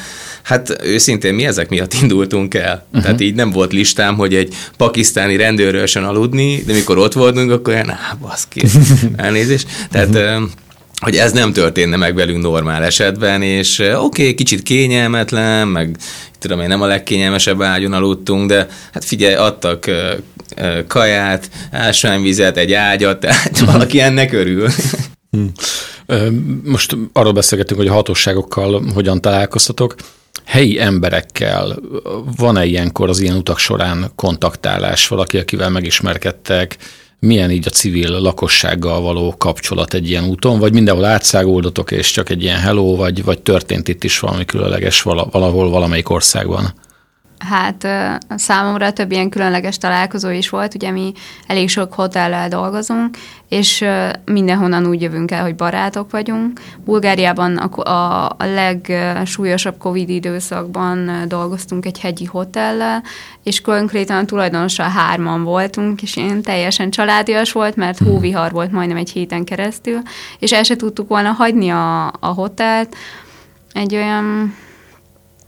hát őszintén mi ezek miatt indultunk el. Uh-huh. Tehát így nem volt listám, hogy egy pakisztáni rendőrösen aludni, de mikor ott voltunk, akkor olyan, áh, baszki, elnézést. Tehát uh-huh hogy ez nem történne meg velünk normál esetben, és oké, okay, kicsit kényelmetlen, meg tudom én, nem a legkényelmesebb ágyon aludtunk, de hát figyelj, adtak kaját, ásványvizet, egy ágyat, tehát valaki ennek örül. Hmm. Most arról beszélgetünk, hogy a hatóságokkal hogyan találkoztatok. Helyi emberekkel van-e ilyenkor az ilyen utak során kontaktálás, valaki, akivel megismerkedtek, milyen így a civil lakossággal való kapcsolat egy ilyen úton, vagy mindenhol átszágoldatok, és csak egy ilyen hello, vagy, vagy történt itt is valami különleges valahol, valamelyik országban? Hát számomra több ilyen különleges találkozó is volt, ugye mi elég sok hotellel dolgozunk, és mindenhonnan úgy jövünk el, hogy barátok vagyunk. Bulgáriában a, a legsúlyosabb Covid időszakban dolgoztunk egy hegyi hotellel, és konkrétan tulajdonosan hárman voltunk, és én teljesen családias volt, mert hmm. hóvihar volt majdnem egy héten keresztül, és el se tudtuk volna hagyni a, a hotelt. Egy olyan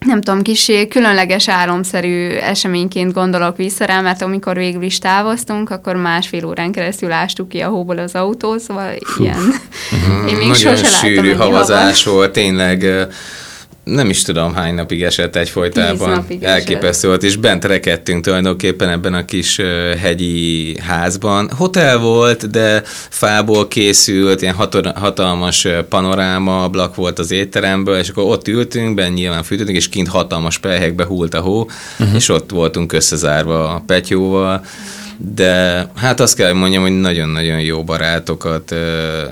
nem tudom, kis különleges álomszerű eseményként gondolok vissza rá, mert amikor végül is távoztunk, akkor másfél órán keresztül ástuk ki a hóból az autót, szóval Fú. ilyen. Mm, Én még Nagyon sose sűrű havazás volt, tényleg nem is tudom hány napig esett egyfolytában. Elképesztő volt, és bent rekedtünk tulajdonképpen ebben a kis hegyi házban. Hotel volt, de fából készült, ilyen hatalmas panoráma ablak volt az étteremből, és akkor ott ültünk, ben nyilván fűtöttünk, és kint hatalmas pelyhekbe hult a hó, uh-huh. és ott voltunk összezárva a petyóval de hát azt kell, hogy mondjam, hogy nagyon-nagyon jó barátokat uh,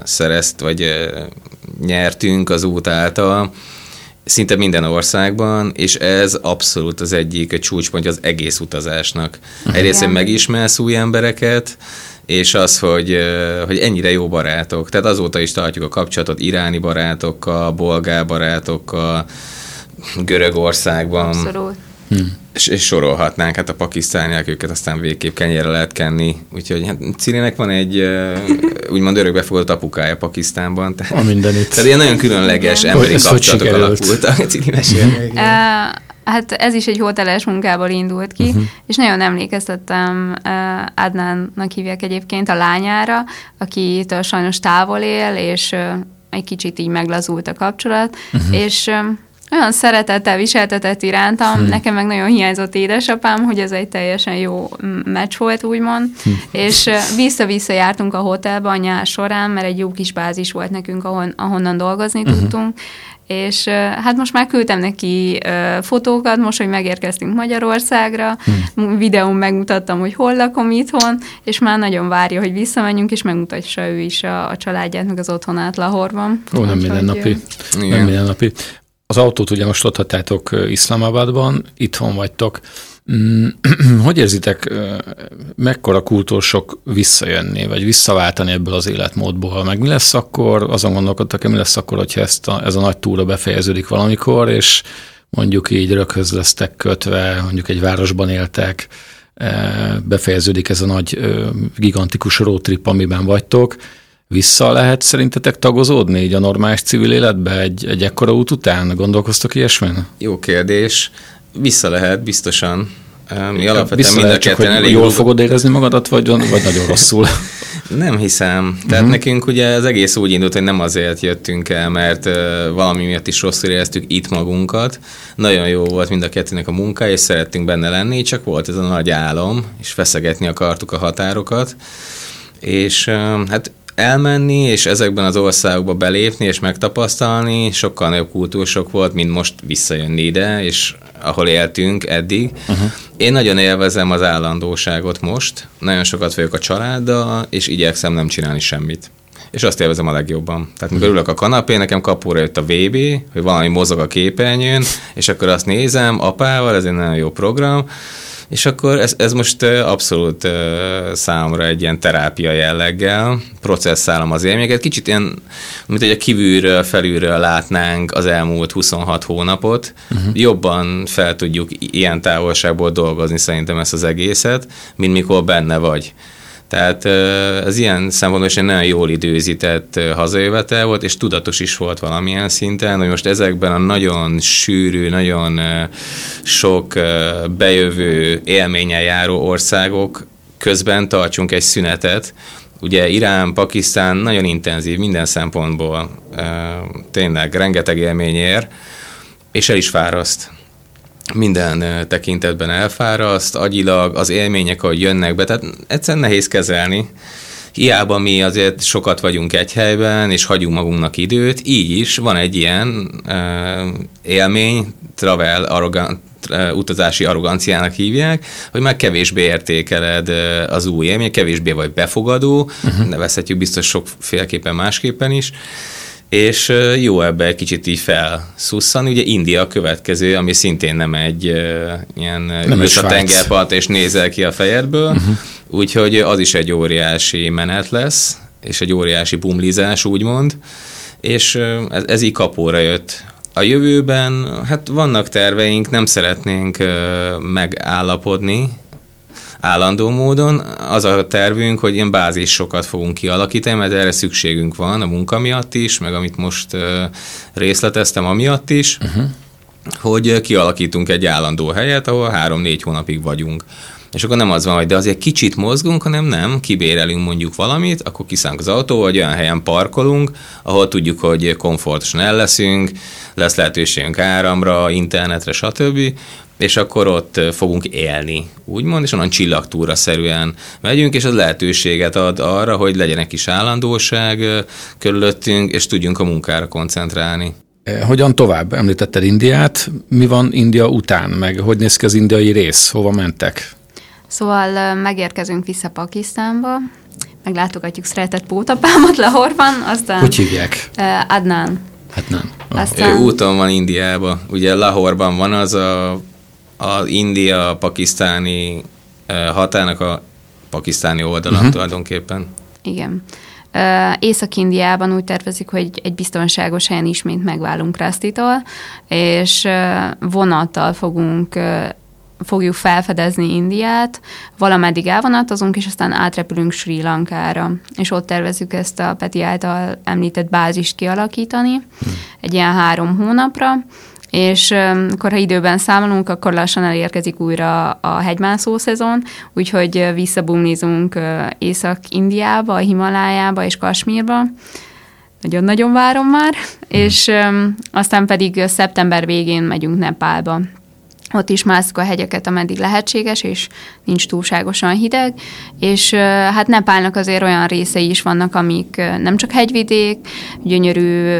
szerezt, vagy uh, nyertünk az út által, szinte minden országban, és ez abszolút az egyik csúcspontja az egész utazásnak. Egyrészt, hogy megismersz új embereket, és az, hogy, hogy ennyire jó barátok. Tehát azóta is tartjuk a kapcsolatot iráni barátokkal, bolgár barátokkal, Görögországban. Abszolút. Hm. És, és sorolhatnánk, hát a pakisztániak őket aztán végképp kenyére lehet kenni. Úgyhogy hát Cirinek van egy úgymond örökbefogadott apukája Pakisztánban. Tehát, a mindenit. Tehát ilyen nagyon különleges emberi Ez kapcsolatok alakultak. Ciri Hát ez is egy hoteles munkából indult ki, uh-huh. és nagyon emlékeztettem uh, Adnánnak hívják egyébként a lányára, akitől sajnos távol él, és uh, egy kicsit így meglazult a kapcsolat, uh-huh. és uh, olyan szeretettel viseltetett irántam, hmm. nekem meg nagyon hiányzott édesapám, hogy ez egy teljesen jó meccs volt, úgymond, hmm. és vissza-vissza jártunk a hotelbe a nyár során, mert egy jó kis bázis volt nekünk, ahon, ahonnan dolgozni uh-huh. tudtunk, és hát most már küldtem neki fotókat, most, hogy megérkeztünk Magyarországra, hmm. videón megmutattam, hogy hol lakom itthon, és már nagyon várja, hogy visszamenjünk, és megmutatja ő is a, a családját, meg az otthonát Lahorban. Ó, nem mindennapi. Nem mindennapi. Az autót ugye most ott hagytátok Iszlamabadban, itthon vagytok. Mm, hogy érzitek, mekkora kultúrsok visszajönni, vagy visszaváltani ebből az életmódból? Meg mi lesz akkor, azon gondolkodtak, mi lesz akkor, hogyha ezt a, ez a nagy túra befejeződik valamikor, és mondjuk így röghöz lesztek kötve, mondjuk egy városban éltek, befejeződik ez a nagy gigantikus roadtrip, amiben vagytok, vissza lehet szerintetek tagozódni így a normális civil életbe egy, egy ekkora út után? Gondolkoztok ilyesmin? Jó kérdés. Vissza lehet, biztosan. Mi alapvetően mind a ketten elég... Jól fogod érezni magadat, vagy, vagy nagyon rosszul? Nem hiszem. Tehát uh-huh. nekünk ugye az egész úgy indult, hogy nem azért jöttünk el, mert uh, valami miatt is rosszul éreztük itt magunkat. Nagyon jó volt mind a kettőnek a munka, és szerettünk benne lenni, csak volt ez a nagy álom, és feszegetni akartuk a határokat. És uh, hát elmenni, és ezekben az országokba belépni, és megtapasztalni, sokkal nagyobb kultúrsok volt, mint most visszajönni ide, és ahol éltünk eddig. Uh-huh. Én nagyon élvezem az állandóságot most, nagyon sokat vagyok a családdal, és igyekszem nem csinálni semmit. És azt élvezem a legjobban. Tehát mikor ülök a kanapén, nekem kapóra jött a VB, hogy valami mozog a képernyőn, és akkor azt nézem apával, ez egy nagyon jó program, és akkor ez, ez most abszolút számomra egy ilyen terápia jelleggel processzálom az élményeket. Kicsit ilyen, mint hogy a kívülről, felülről látnánk az elmúlt 26 hónapot. Uh-huh. Jobban fel tudjuk ilyen távolságból dolgozni szerintem ezt az egészet, mint mikor benne vagy. Tehát ez ilyen szempontból is egy nagyon jól időzített hazajövetel volt, és tudatos is volt valamilyen szinten, hogy most ezekben a nagyon sűrű, nagyon sok bejövő élménnyel járó országok közben tartsunk egy szünetet, Ugye Irán, Pakisztán nagyon intenzív minden szempontból, tényleg rengeteg élmény ér, és el is fáraszt minden tekintetben elfáraszt, agyilag, az élmények, ahogy jönnek be, tehát egyszerűen nehéz kezelni. Hiába mi azért sokat vagyunk egy helyben, és hagyunk magunknak időt, így is van egy ilyen uh, élmény, travel, arrogant, utazási arroganciának hívják, hogy már kevésbé értékeled az új élmény, kevésbé vagy befogadó, uh-huh. nevezhetjük biztos sokféleképpen másképpen is, és jó ebbe egy kicsit így felszusszan. Ugye India a következő, ami szintén nem egy ilyen nem a tengerpart, és nézel ki a fejedből, uh-huh. úgyhogy az is egy óriási menet lesz, és egy óriási bumlizás, úgymond, és ez, ez így kapóra jött. A jövőben, hát vannak terveink, nem szeretnénk megállapodni állandó módon. Az a tervünk, hogy ilyen bázisokat fogunk kialakítani, mert erre szükségünk van a munka miatt is, meg amit most részleteztem amiatt is, uh-huh. hogy kialakítunk egy állandó helyet, ahol három-négy hónapig vagyunk. És akkor nem az van, hogy de azért kicsit mozgunk, hanem nem, kibérelünk mondjuk valamit, akkor kiszállunk az autó, vagy olyan helyen parkolunk, ahol tudjuk, hogy komfortosan el leszünk, lesz lehetőségünk áramra, internetre, stb és akkor ott fogunk élni, úgymond, és onnan csillagtúra szerűen megyünk, és az lehetőséget ad arra, hogy legyen egy kis állandóság körülöttünk, és tudjunk a munkára koncentrálni. Hogyan tovább? Említetted Indiát, mi van India után, meg hogy néz ki az indiai rész, hova mentek? Szóval megérkezünk vissza Pakisztánba, meglátogatjuk szeretett pótapámat Lahorban, aztán... Hogy hívják? Adnan. Adnan. Oh. Aztán... Ő úton van Indiába. Ugye Lahorban van az a az India-pakisztáni hatának a pakisztáni oldalon uh-huh. tulajdonképpen. Igen. Észak-Indiában úgy tervezik, hogy egy biztonságos helyen ismét megválunk Rasztitól, és vonattal fogunk fogjuk felfedezni Indiát, valameddig elvonatozunk, és aztán átrepülünk Sri Lankára, és ott tervezük ezt a Peti által említett bázist kialakítani, hmm. egy ilyen három hónapra, és akkor, ha időben számolunk, akkor lassan elérkezik újra a hegymászó szezon, úgyhogy visszabumlizunk Észak-Indiába, a Himalájába és Kasmírba, nagyon-nagyon várom már, és öm, aztán pedig szeptember végén megyünk Nepálba. Ott is mászuk a hegyeket, ameddig lehetséges, és nincs túlságosan hideg, és hát Nepálnak azért olyan részei is vannak, amik nem csak hegyvidék, gyönyörű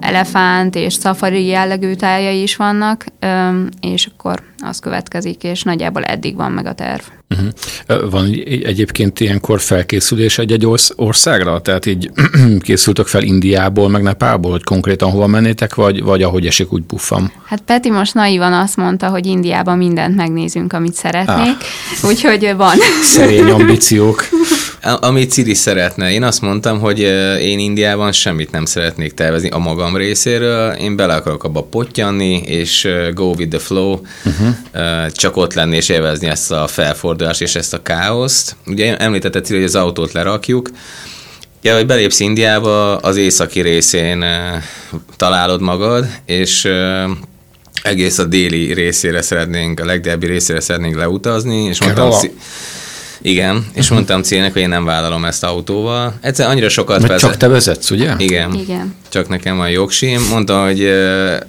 elefánt és szafari jellegű tájai is vannak, és akkor az következik, és nagyjából eddig van meg a terv. Uh-huh. Van egyébként ilyenkor felkészülés egy-egy országra? Tehát így készültök fel Indiából, meg Nepából, hogy konkrétan hova mennétek, vagy, vagy ahogy esik, úgy buffam? Hát Peti most naivan azt mondta, hogy Indiában mindent megnézünk, amit szeretnék, ah. úgyhogy van. Szerény ambíciók. Amit Ciri szeretne. Én azt mondtam, hogy én Indiában semmit nem szeretnék tervezni a magam részéről. Én bele akarok abba pottyanni, és go with the flow, uh-huh. csak ott lenni és élvezni ezt a felfordulást és ezt a káoszt. Ugye említette Ciri, hogy az autót lerakjuk. Ja, hogy belépsz Indiába, az északi részén találod magad, és egész a déli részére szeretnénk, a legdélebbi részére szeretnénk leutazni, és mondtam, igen, és uh-huh. mondtam célnek, hogy én nem vállalom ezt autóval. Egyszer annyira sokat Mert vezet... csak te vezetsz, ugye? Igen. Igen. Csak nekem van jogsim. Mondta, hogy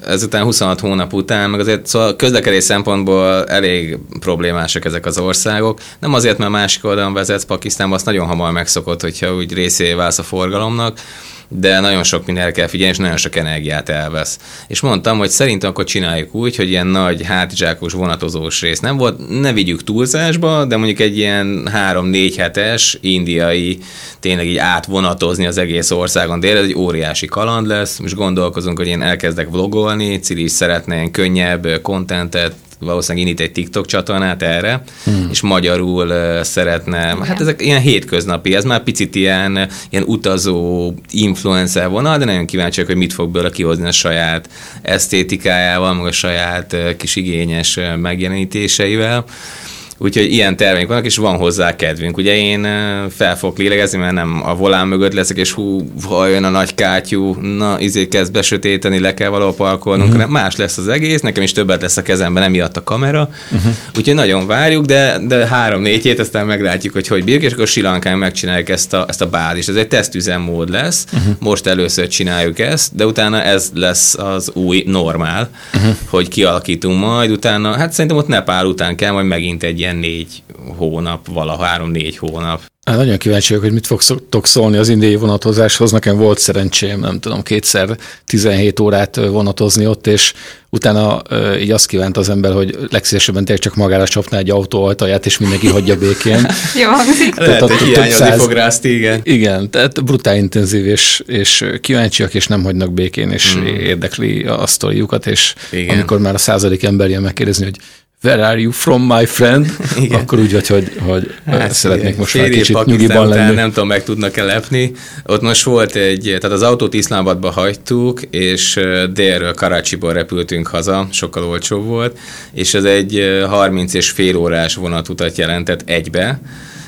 ezután 26 hónap után, meg azért szóval közlekedés szempontból elég problémásak ezek az országok. Nem azért, mert másik oldalon vezetsz, Pakisztánban azt nagyon hamar megszokott, hogyha úgy részé válsz a forgalomnak, de nagyon sok mindenre kell figyelni, és nagyon sok energiát elvesz. És mondtam, hogy szerintem akkor csináljuk úgy, hogy ilyen nagy hátizsákos vonatozós rész nem volt, ne vigyük túlzásba, de mondjuk egy ilyen három-négy hetes indiai tényleg így átvonatozni az egész országon délre, egy óriási kaland lesz, most gondolkozunk, hogy én elkezdek vlogolni, Cili is szeretne ilyen könnyebb kontentet, valószínűleg indít egy TikTok csatornát erre, hmm. és magyarul szeretne, Igen. hát ezek ilyen hétköznapi, ez már picit ilyen, ilyen utazó influencer vonal, de nagyon kíváncsiak, hogy mit fog belőle kihozni a saját esztétikájával, meg a saját kis igényes megjelenítéseivel. Úgyhogy ilyen terveink vannak, és van hozzá kedvünk. Ugye én fel fogok lélegezni, mert nem a volán mögött leszek, és hú, jön a nagy kátyú, na, izé kezd besötéteni, le kell valahol parkolnunk, uh-huh. más lesz az egész, nekem is többet lesz a kezemben, nem miatt a kamera. Uh-huh. Úgyhogy nagyon várjuk, de, de három-négy hét, aztán meglátjuk, hogy hogy bírjuk, és akkor Silankán megcsináljuk ezt a, ezt a bázist. Ez egy tesztüzemmód lesz, uh-huh. most először csináljuk ezt, de utána ez lesz az új normál, uh-huh. hogy kialakítunk majd, utána, hát szerintem ott Nepál után kell majd megint egy ilyen négy hónap, vala három-négy hónap. Hát nagyon kíváncsi vagyok, hogy mit fogtok szólni az indiai vonatozáshoz. Nekem volt szerencsém, nem tudom, kétszer 17 órát vonatozni ott, és utána így azt kívánt az ember, hogy legszívesebben tényleg csak magára csapná egy autó ajtaját, és mindenki hagyja békén. Jó. Lehet, hogy hiányozni fog rá azt, igen. Igen, tehát brutál intenzív, és, és kíváncsiak, és nem hagynak békén, és mm. érdekli a sztoriukat, és igen. amikor már a századik ember jön megkérdezni, hogy where are you from, my friend? Igen. Akkor úgy vagy, hogy, hogy hát szeretnék igen. most már kicsit nyugiban lenni. Nem tudom, meg tudnak-e lepni. Ott most volt egy, tehát az autót Iszlámbadba hagytuk, és délről Karácsiból repültünk haza, sokkal olcsóbb volt, és ez egy 30 és fél órás vonatutat jelentett egybe,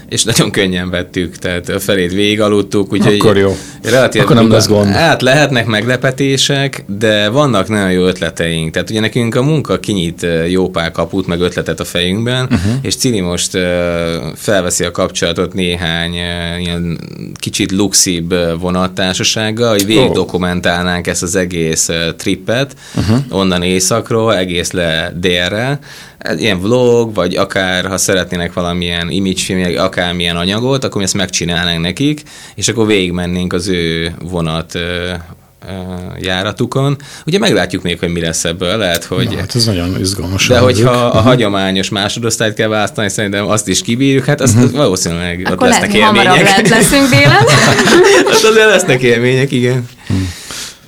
és nagyon könnyen vettük, tehát a felét végig aludtuk, úgyhogy Akkor jó. Relatív Akkor nem lesz gond. Hát lehetnek meglepetések, de vannak nagyon jó ötleteink. Tehát ugye nekünk a munka kinyit jó pár kaput, meg ötletet a fejünkben, uh-huh. és Cili most felveszi a kapcsolatot néhány ilyen kicsit luxibb vonattársasággal, hogy végig oh. ezt az egész trippet, uh-huh. onnan északról, egész le délre, ilyen vlog, vagy akár ha szeretnének valamilyen imagefilm, akármilyen anyagot, akkor mi ezt megcsinálnánk nekik, és akkor végigmennénk az ő vonat járatukon. Ugye meglátjuk még, hogy mi lesz ebből, lehet, hogy... Na, hát ez nagyon izgalmas. De hogyha a uh-huh. hagyományos másodosztályt kell választani, szerintem azt is kibírjuk, hát azt uh-huh. valószínűleg Akkor ott lesznek lehet, élmények. lehet leszünk délen. hát azért lesznek élmények, igen.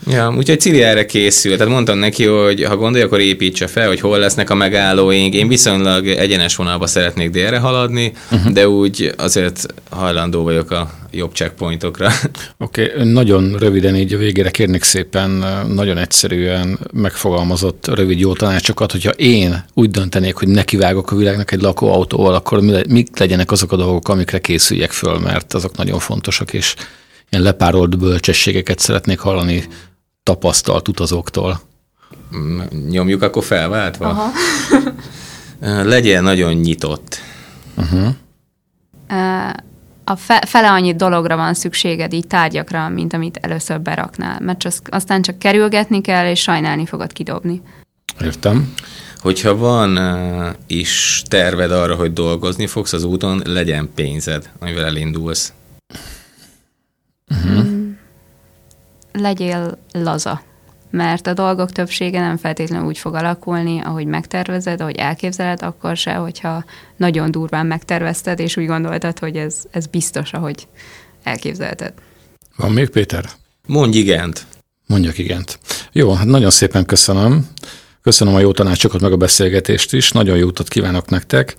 Ja, úgyhogy Cili erre készül. Tehát mondtam neki, hogy ha gondolja, akkor építse fel, hogy hol lesznek a megállóink. Én viszonylag egyenes vonalba szeretnék délre haladni, uh-huh. de úgy azért hajlandó vagyok a jobb checkpointokra. Oké, okay, nagyon röviden így a végére kérnék szépen nagyon egyszerűen megfogalmazott rövid jó tanácsokat, hogyha én úgy döntenék, hogy nekivágok a világnak egy lakóautóval, akkor mik legyenek azok a dolgok, amikre készüljek föl, mert azok nagyon fontosak, és ilyen lepárolt bölcsességeket szeretnék hallani tapasztalt utazóktól. Mm, nyomjuk akkor felváltva? Aha. Legyen nagyon nyitott. Uh-huh. Uh, a fe, fele annyi dologra van szükséged, így tárgyakra, mint amit először beraknál, mert csak, aztán csak kerülgetni kell, és sajnálni fogod kidobni. Értem. Hogyha van uh, is terved arra, hogy dolgozni fogsz az úton, legyen pénzed, amivel elindulsz. Legyél laza, mert a dolgok többsége nem feltétlenül úgy fog alakulni, ahogy megtervezed, ahogy elképzeled, akkor se, hogyha nagyon durván megtervezted, és úgy gondoltad, hogy ez, ez biztos, ahogy elképzelted. Van még, Péter? Mondj igent. Mondjak igent. Jó, hát nagyon szépen köszönöm. Köszönöm a jó tanácsokat, meg a beszélgetést is. Nagyon jó utat kívánok nektek.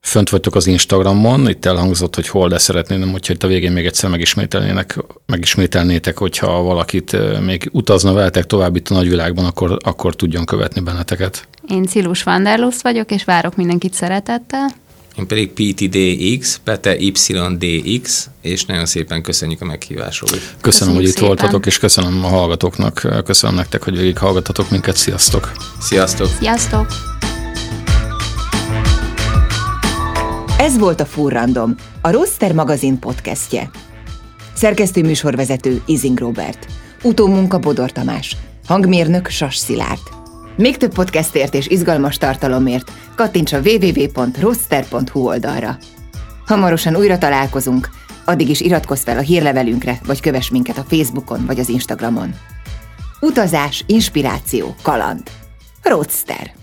Fönt vagytok az Instagramon, itt elhangzott, hogy hol, de szeretném, hogyha itt a végén még egyszer megismételnének, megismételnétek, hogyha valakit még utazna veletek tovább itt a nagyvilágban, akkor, akkor tudjon követni benneteket. Én Cilus Vanderlust vagyok, és várok mindenkit szeretettel. Én pedig PTDX, Pete YDX, és nagyon szépen köszönjük a meghívásról. Köszönöm, köszönjük hogy itt szépen. voltatok, és köszönöm a hallgatóknak, köszönöm nektek, hogy végig hallgatatok minket. Sziasztok! Sziasztok! Sziasztok! Ez volt a Furrandom, a Roster magazin podcastje. Szerkesztő műsorvezető Izing Robert. Utómunka Bodor Tamás. Hangmérnök Sas Szilárd. Még több podcastért és izgalmas tartalomért kattints a www.roster.hu oldalra. Hamarosan újra találkozunk, addig is iratkozz fel a hírlevelünkre, vagy kövess minket a Facebookon vagy az Instagramon. Utazás, inspiráció, kaland. Roadster.